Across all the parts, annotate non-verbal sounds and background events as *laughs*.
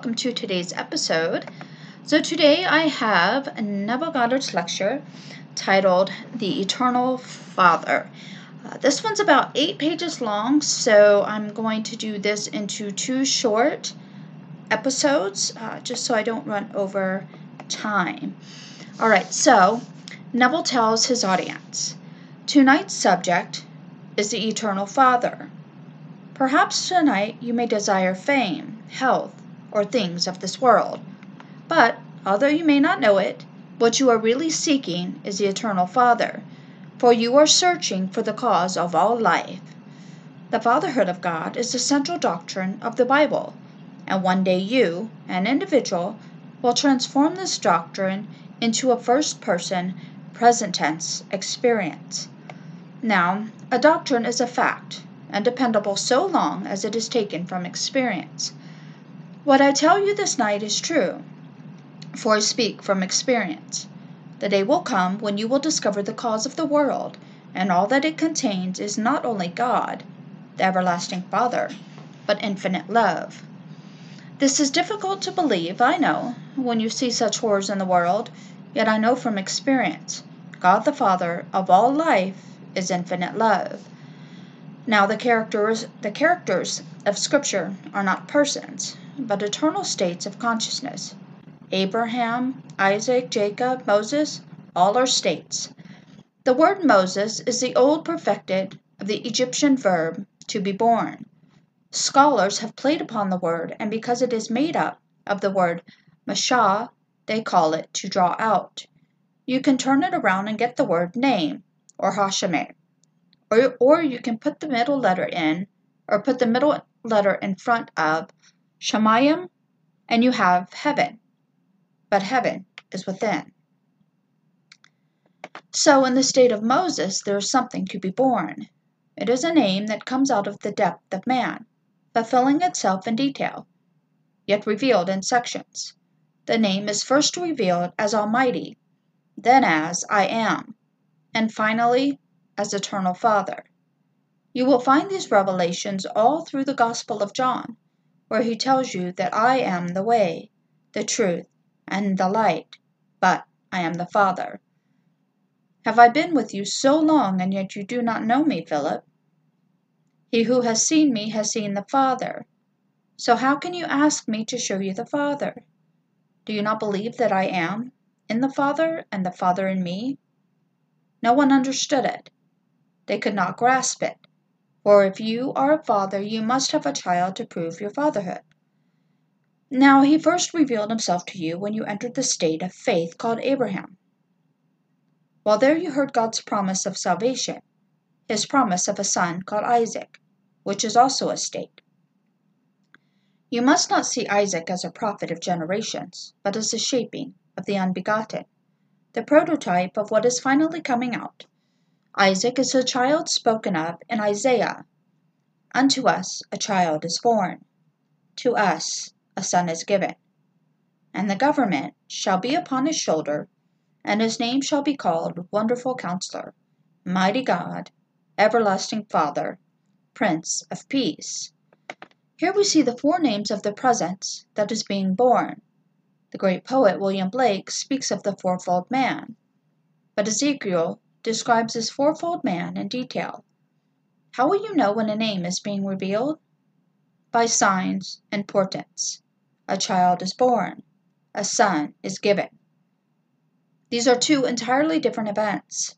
welcome to today's episode. So, today I have Neville Goddard's lecture titled The Eternal Father. Uh, this one's about eight pages long, so I'm going to do this into two short episodes uh, just so I don't run over time. All right, so Neville tells his audience tonight's subject is the Eternal Father. Perhaps tonight you may desire fame, health, or things of this world. But, although you may not know it, what you are really seeking is the Eternal Father, for you are searching for the cause of all life. The fatherhood of God is the central doctrine of the Bible, and one day you, an individual, will transform this doctrine into a first person, present tense experience. Now, a doctrine is a fact, and dependable so long as it is taken from experience. What I tell you this night is true, for I speak from experience. The day will come when you will discover the cause of the world, and all that it contains is not only God, the everlasting Father, but infinite love. This is difficult to believe, I know, when you see such horrors in the world, yet I know from experience God the Father of all life is infinite love. Now the characters the characters of scripture are not persons, but eternal states of consciousness. Abraham, Isaac, Jacob, Moses, all are states. The word Moses is the old perfected of the Egyptian verb to be born. Scholars have played upon the word, and because it is made up of the word mashah, they call it to draw out. You can turn it around and get the word name, or hashemeh. Or, or you can put the middle letter in, or put the middle letter in front of Shamayim, and you have heaven. But heaven is within. So, in the state of Moses, there is something to be born. It is a name that comes out of the depth of man, fulfilling itself in detail, yet revealed in sections. The name is first revealed as Almighty, then as I Am, and finally as Eternal Father. You will find these revelations all through the Gospel of John where he tells you that I am the way, the truth, and the light, but I am the Father. Have I been with you so long, and yet you do not know me, Philip? He who has seen me has seen the Father. So how can you ask me to show you the Father? Do you not believe that I am in the Father, and the Father in me? No one understood it. They could not grasp it. For if you are a father, you must have a child to prove your fatherhood. Now he first revealed himself to you when you entered the state of faith called Abraham. While there you heard God's promise of salvation, his promise of a son called Isaac, which is also a state. You must not see Isaac as a prophet of generations, but as the shaping of the unbegotten, the prototype of what is finally coming out. Isaac is the child spoken of in Isaiah. Unto us a child is born, to us a son is given, and the government shall be upon his shoulder, and his name shall be called Wonderful Counselor, Mighty God, Everlasting Father, Prince of Peace. Here we see the four names of the presence that is being born. The great poet William Blake speaks of the fourfold man, but Ezekiel describes this fourfold man in detail. How will you know when a name is being revealed? By signs and portents. A child is born, a son is given. These are two entirely different events.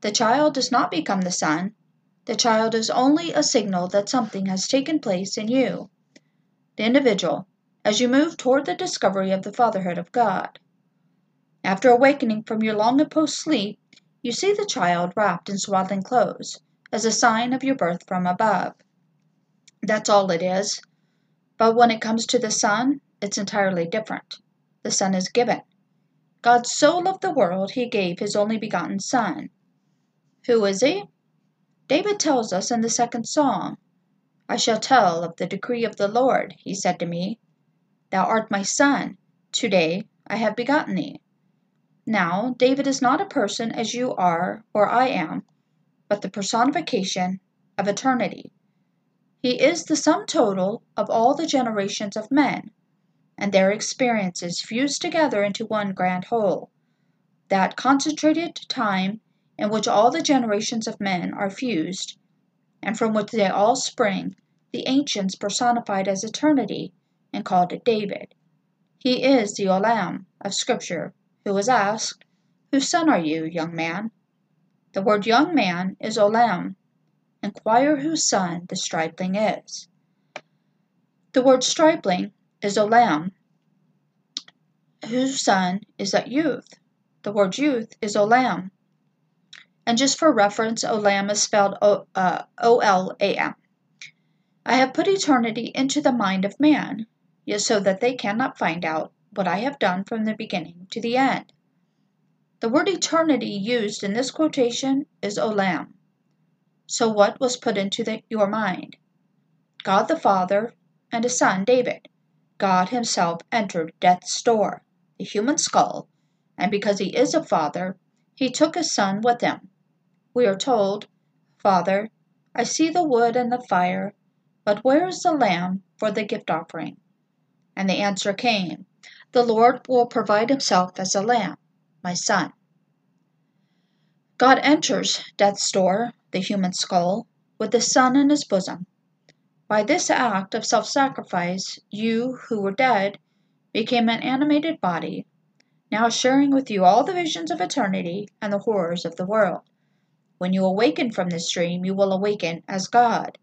The child does not become the son, the child is only a signal that something has taken place in you, the individual, as you move toward the discovery of the fatherhood of God. After awakening from your long imposed sleep, you see the child wrapped in swaddling clothes, as a sign of your birth from above. That's all it is. But when it comes to the Son, it's entirely different. The Son is given. God so loved the world, he gave his only begotten Son. Who is he? David tells us in the second psalm I shall tell of the decree of the Lord, he said to me. Thou art my Son, today I have begotten thee. Now, David is not a person as you are or I am, but the personification of eternity. He is the sum total of all the generations of men, and their experiences fused together into one grand whole. That concentrated time in which all the generations of men are fused, and from which they all spring, the ancients personified as eternity and called it David. He is the Olam of Scripture, who was asked, Whose son are you, young man? The word young man is Olam. Inquire whose son the stripling is. The word stripling is Olam, whose son is that youth. The word youth is Olam. And just for reference, Olam is spelled O uh, L A M. I have put eternity into the mind of man, yet so that they cannot find out what I have done from the beginning to the end. The word eternity used in this quotation is olam. So what was put into the, your mind? God the Father and his son David. God himself entered death's door, the human skull, and because he is a father, he took his son with him. We are told, Father, I see the wood and the fire, but where is the lamb for the gift offering? And the answer came, The Lord will provide himself as a lamb, my son. God enters death's door, the human skull, with the Son in his bosom. By this act of self sacrifice, you who were dead became an animated body, now sharing with you all the visions of eternity and the horrors of the world. When you awaken from this dream, you will awaken as God,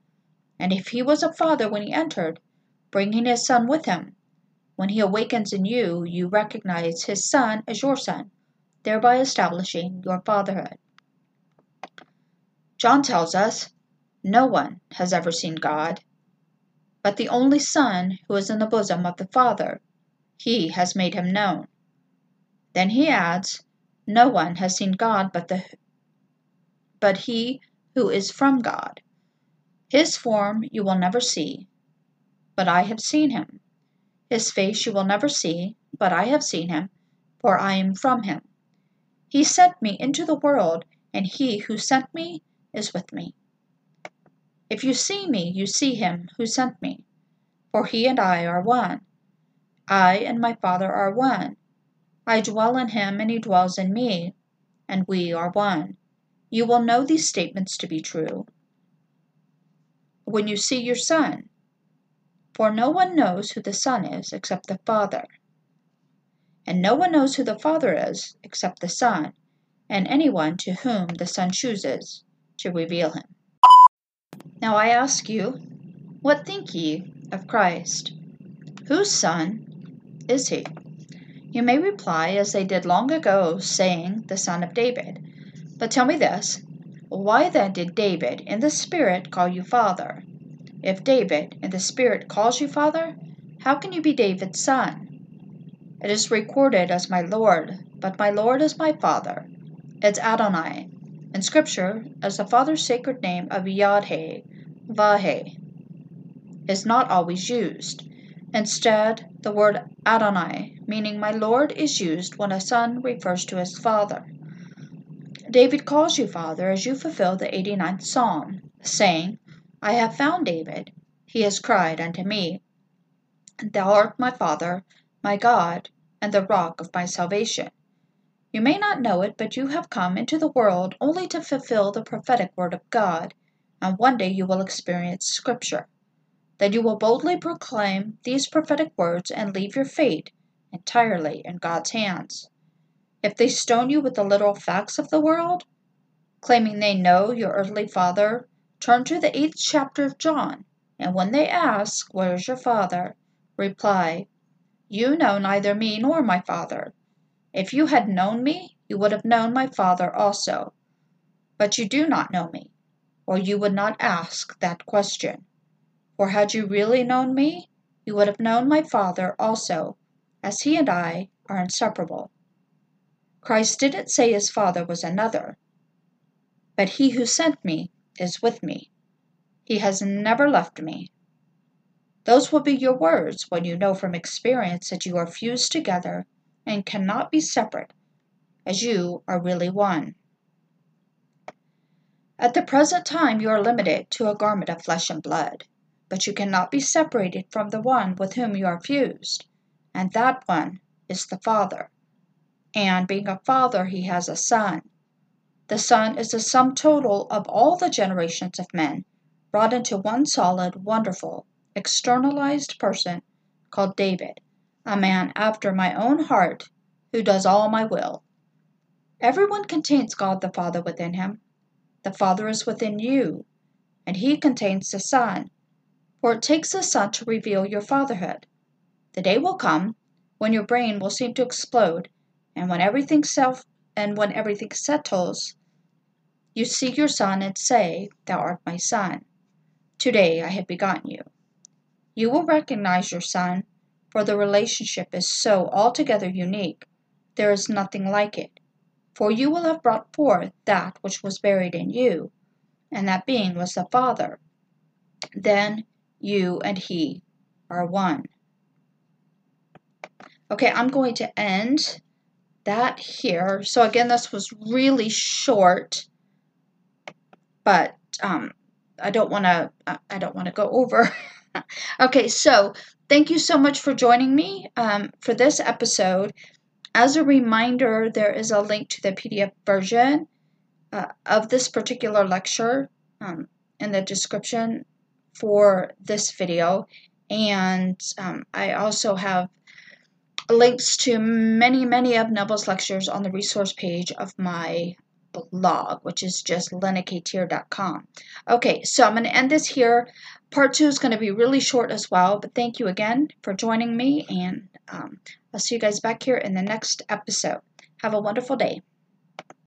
and if he was a father when he entered, bringing his son with him, when he awakens in you, you recognize his son as your son, thereby establishing your fatherhood. John tells us, No one has ever seen God, but the only Son who is in the bosom of the Father, he has made him known. Then he adds, No one has seen God but the but he who is from God. His form you will never see, but I have seen him. His face you will never see, but I have seen him, for I am from him. He sent me into the world, and he who sent me is with me. If you see me, you see him who sent me. For he and I are one. I and my Father are one. I dwell in him, and he dwells in me, and we are one. You will know these statements to be true when you see your Son. For no one knows who the Son is except the Father. And no one knows who the Father is except the Son, and anyone to whom the Son chooses to reveal him. Now I ask you, what think ye of Christ? Whose Son is he? You may reply, as they did long ago, saying, The Son of David. But tell me this why then did David in the Spirit call you Father? If David in the Spirit calls you Father, how can you be David's son? It is recorded as my Lord, but my Lord is my Father. It's Adonai. In Scripture, as the Father's sacred name of Yadhe, Vahe, is not always used. Instead, the word Adonai, meaning my Lord, is used when a son refers to his father. David calls you Father as you fulfill the 89th Psalm, saying, I have found David. He has cried unto me. And thou art my Father, my God, and the rock of my salvation. You may not know it, but you have come into the world only to fulfill the prophetic word of God, and one day you will experience Scripture. Then you will boldly proclaim these prophetic words and leave your fate entirely in God's hands. If they stone you with the literal facts of the world, claiming they know your earthly father, turn to the eighth chapter of John, and when they ask, Where is your father? reply, You know neither me nor my father. If you had known me, you would have known my father also. But you do not know me, or you would not ask that question. For had you really known me, you would have known my father also, as he and I are inseparable. Christ didn't say his Father was another, but he who sent me is with me. He has never left me. Those will be your words when you know from experience that you are fused together and cannot be separate, as you are really one. At the present time, you are limited to a garment of flesh and blood, but you cannot be separated from the one with whom you are fused. and that one is the Father. And being a father, he has a son. The son is the sum total of all the generations of men, brought into one solid, wonderful, externalized person called David, a man after my own heart who does all my will. Everyone contains God the Father within him. The Father is within you, and he contains the Son, for it takes the Son to reveal your fatherhood. The day will come when your brain will seem to explode, and when everything self and when everything settles, you see your son and say, Thou art my son. Today I have begotten you. You will recognize your son, for the relationship is so altogether unique, there is nothing like it. For you will have brought forth that which was buried in you, and that being was the Father. Then you and he are one. Okay, I'm going to end that here. So again, this was really short, but um, I don't want to. I don't want to go over. *laughs* okay, so thank you so much for joining me um, for this episode. As a reminder, there is a link to the PDF version uh, of this particular lecture um, in the description for this video. And um, I also have links to many, many of Neville's lectures on the resource page of my blog, which is just lenakatier.com. Okay, so I'm going to end this here. Part two is going to be really short as well, but thank you again for joining me, and um, I'll see you guys back here in the next episode. Have a wonderful day.